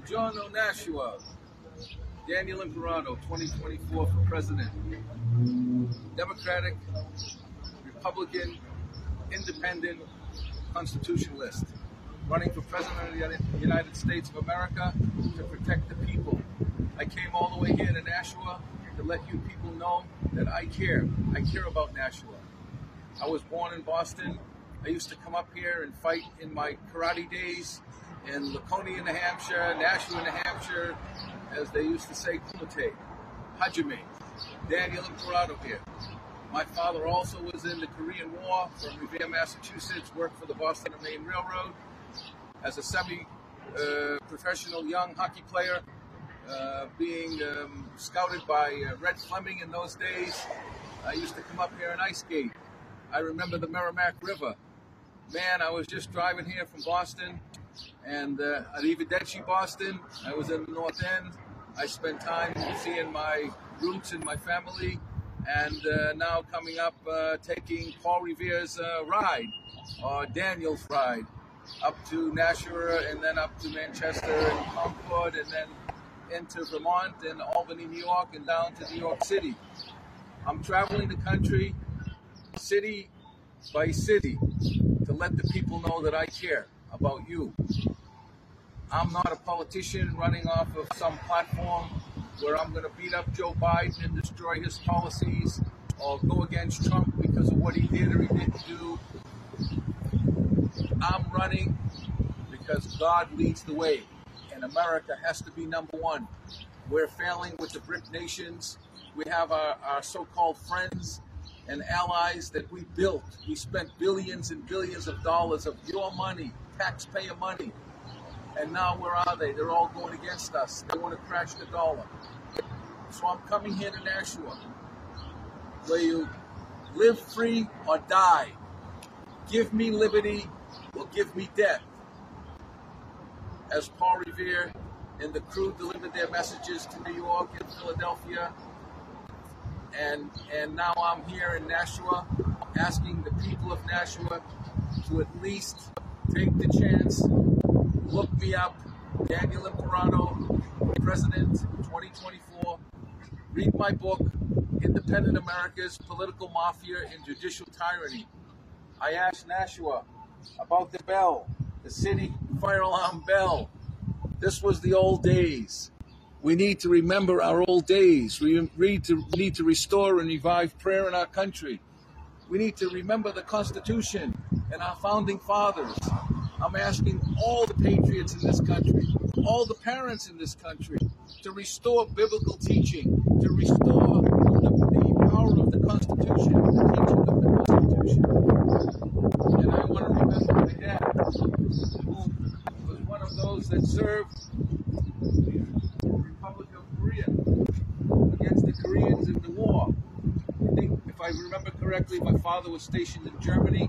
Buongiorno, Nashua. Daniel Imperato, 2024 for president. Democratic, Republican, Independent, Constitutionalist. Running for president of the United States of America to protect the people. I came all the way here to Nashua to let you people know that I care. I care about Nashua. I was born in Boston. I used to come up here and fight in my karate days in Laconia, New Hampshire, Nashua, New Hampshire, as they used to say, Kumite, Hajime, Daniel Imperato here. My father also was in the Korean War from Revere, Massachusetts, worked for the Boston and Maine Railroad as a semi-professional uh, young hockey player, uh, being um, scouted by uh, Red Fleming in those days. I used to come up here and ice skate. I remember the Merrimack River. Man, I was just driving here from Boston and uh, Arrivederci, Boston. I was in the North End. I spent time seeing my roots and my family, and uh, now coming up, uh, taking Paul Revere's uh, ride, or Daniel's ride, up to Nashua, and then up to Manchester and Concord, and then into Vermont and Albany, New York, and down to New York City. I'm traveling the country, city by city, to let the people know that I care about you. I'm not a politician running off of some platform where I'm going to beat up Joe Biden and destroy his policies or go against Trump because of what he did or he didn't do. I'm running because God leads the way, and America has to be number one. We're failing with the BRIC nations. We have our, our so called friends and allies that we built. We spent billions and billions of dollars of your money taxpayer money. And now where are they? They're all going against us. They want to crash the dollar. So I'm coming here to Nashua, where you live free or die. Give me liberty or give me death. As Paul Revere and the crew delivered their messages to New York and Philadelphia. And, and now I'm here in Nashua asking the people of Nashua to at least take the chance, look me up, Daniel Imperato, President 2024. Read my book, Independent America's Political Mafia and Judicial Tyranny. I asked Nashua about the bell, the city fire alarm bell. This was the old days. We need to remember our old days. We need to, need to restore and revive prayer in our country. We need to remember the Constitution and our founding fathers. I'm asking all the patriots in this country, all the parents in this country, to restore biblical teaching, to restore the, the power of the Constitution, the teaching of the Constitution. And I want to remember my dad, who was one of those that served the Republic of Korea against the Koreans in the war. I think, if I remember correctly, my father was stationed in Germany.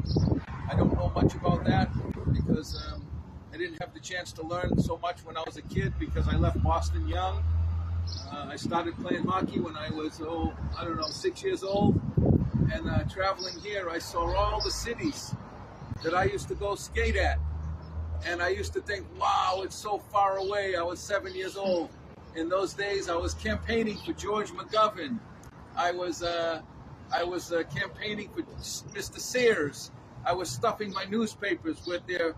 I don't know much about that because um, I didn't have the chance to learn so much when I was a kid because I left Boston young. Uh, I started playing hockey when I was, oh, I don't know, six years old. And uh, traveling here, I saw all the cities that I used to go skate at. And I used to think, wow, it's so far away. I was seven years old. In those days, I was campaigning for George McGovern. I was, uh, I was uh, campaigning for Mr. Sears. I was stuffing my newspapers with their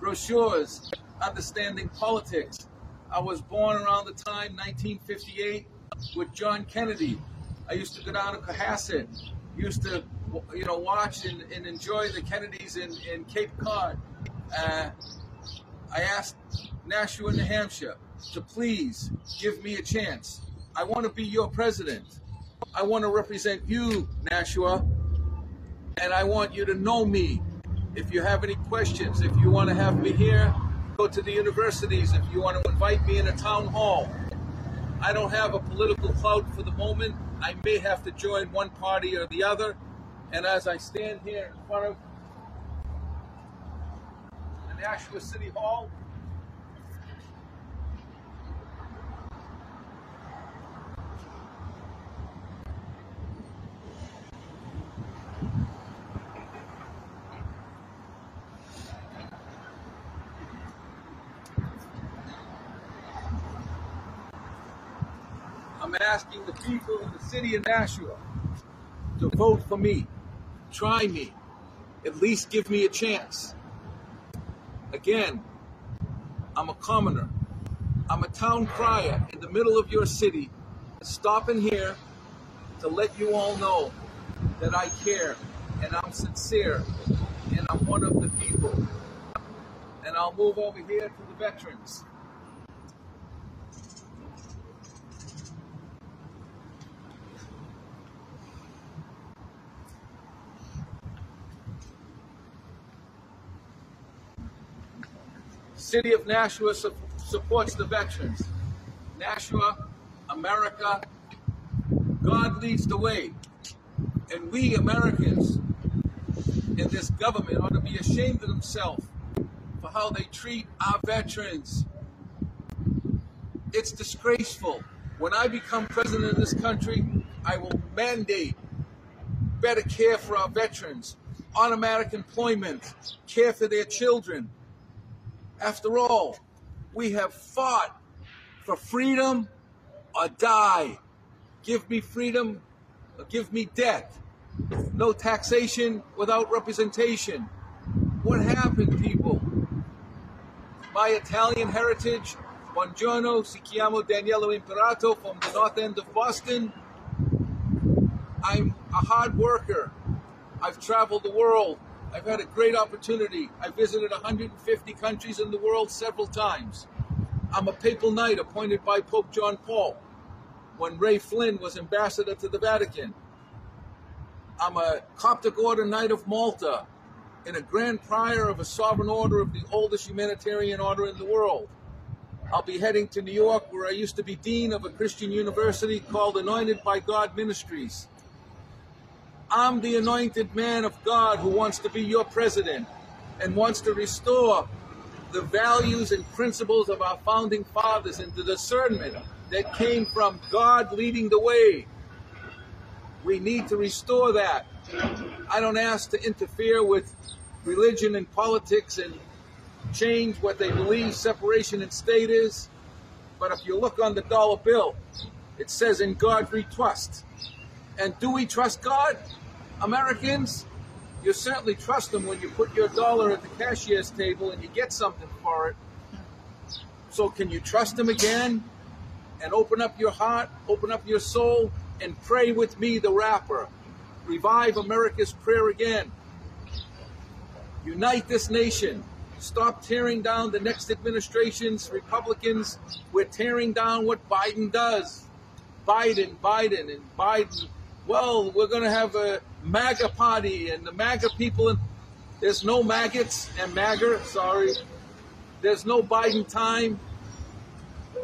brochures, understanding politics. I was born around the time 1958 with John Kennedy. I used to go down to Cohasset, used to you know watch and, and enjoy the Kennedys in, in Cape Cod. Uh, I asked Nashua, New Hampshire, to please give me a chance. I want to be your president. I want to represent you, Nashua, and I want you to know me. If you have any questions, if you want to have me here, go to the universities. If you want to invite me in a town hall, I don't have a political clout for the moment. I may have to join one party or the other. And as I stand here in front of the Nashua City Hall, I'm asking the people in the city of Nashua to vote for me. Try me. At least give me a chance. Again, I'm a commoner. I'm a town crier in the middle of your city, stopping here to let you all know that I care and I'm sincere and I'm one of the people. And I'll move over here to the veterans. City of Nashua su- supports the veterans. Nashua, America, God leads the way. And we Americans in this government ought to be ashamed of themselves for how they treat our veterans. It's disgraceful. When I become president of this country, I will mandate better care for our veterans, automatic employment, care for their children. After all, we have fought for freedom or die. Give me freedom or give me death. No taxation without representation. What happened, people? My Italian heritage, buongiorno, si chiamo Daniele Imperato from the north end of Boston. I'm a hard worker. I've traveled the world. I've had a great opportunity. I visited 150 countries in the world several times. I'm a papal knight appointed by Pope John Paul when Ray Flynn was ambassador to the Vatican. I'm a Coptic Order Knight of Malta and a Grand Prior of a Sovereign Order of the oldest humanitarian order in the world. I'll be heading to New York, where I used to be Dean of a Christian university called Anointed by God Ministries. I'm the anointed man of God who wants to be your president and wants to restore the values and principles of our founding fathers and the discernment that came from God leading the way. We need to restore that. I don't ask to interfere with religion and politics and change what they believe separation in state is. But if you look on the dollar bill, it says in God we trust. And do we trust God? Americans, you certainly trust them when you put your dollar at the cashier's table and you get something for it. So, can you trust them again and open up your heart, open up your soul, and pray with me, the rapper? Revive America's prayer again. Unite this nation. Stop tearing down the next administration's Republicans. We're tearing down what Biden does. Biden, Biden, and Biden. Well, we're going to have a MAGA party, and the MAGA people. And there's no maggots and MAGA. Sorry, there's no Biden time.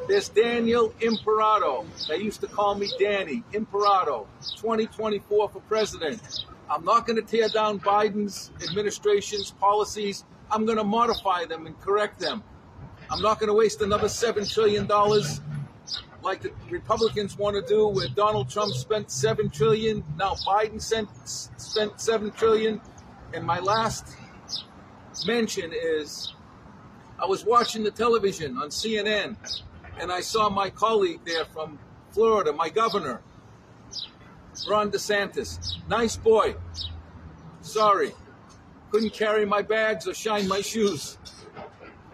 There's Daniel Imperato. They used to call me Danny Imperato. 2024 for president. I'm not going to tear down Biden's administration's policies. I'm going to modify them and correct them. I'm not going to waste another $7 trillion like the Republicans want to do, where Donald Trump spent 7 trillion. Now Biden sent, spent 7 trillion. And my last mention is I was watching the television on CNN and I saw my colleague there from Florida, my governor, Ron DeSantis. Nice boy. Sorry. Couldn't carry my bags or shine my shoes.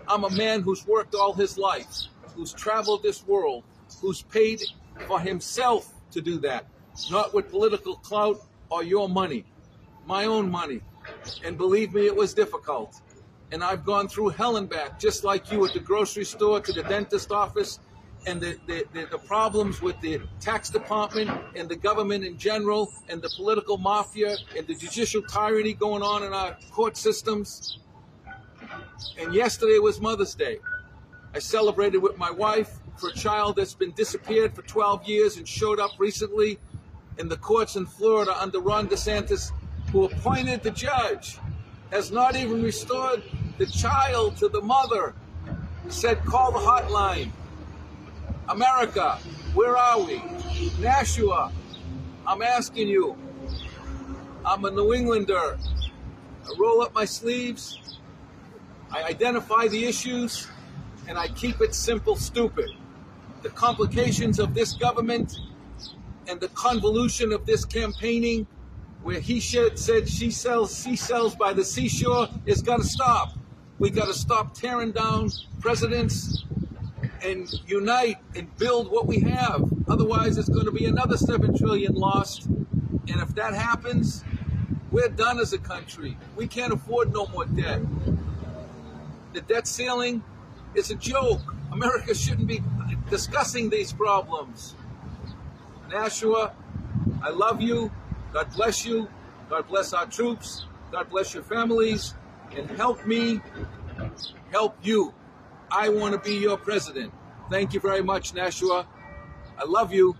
I'm a man who's worked all his life, who's traveled this world, who's paid for himself to do that, not with political clout or your money, my own money. And believe me, it was difficult. And I've gone through hell and back, just like you at the grocery store, to the dentist office, and the, the, the, the, problems with the tax department and the government in general, and the political mafia and the judicial tyranny going on in our court systems. And yesterday was Mother's Day. I celebrated with my wife for a child that's been disappeared for 12 years and showed up recently in the courts in Florida under Ron DeSantis, who appointed the judge, has not even restored the child to the mother. He said, call the hotline. America, where are we? Nashua, I'm asking you. I'm a New Englander. I roll up my sleeves. I identify the issues and I keep it simple, stupid. The complications of this government and the convolution of this campaigning, where he said she sells seashells by the seashore, is got to stop. We got to stop tearing down presidents and unite and build what we have. Otherwise, it's going to be another seven trillion lost. And if that happens, we're done as a country. We can't afford no more debt. The debt ceiling is a joke. America shouldn't be discussing these problems. Nashua, I love you. God bless you. God bless our troops. God bless your families. And help me help you. I want to be your president. Thank you very much, Nashua. I love you.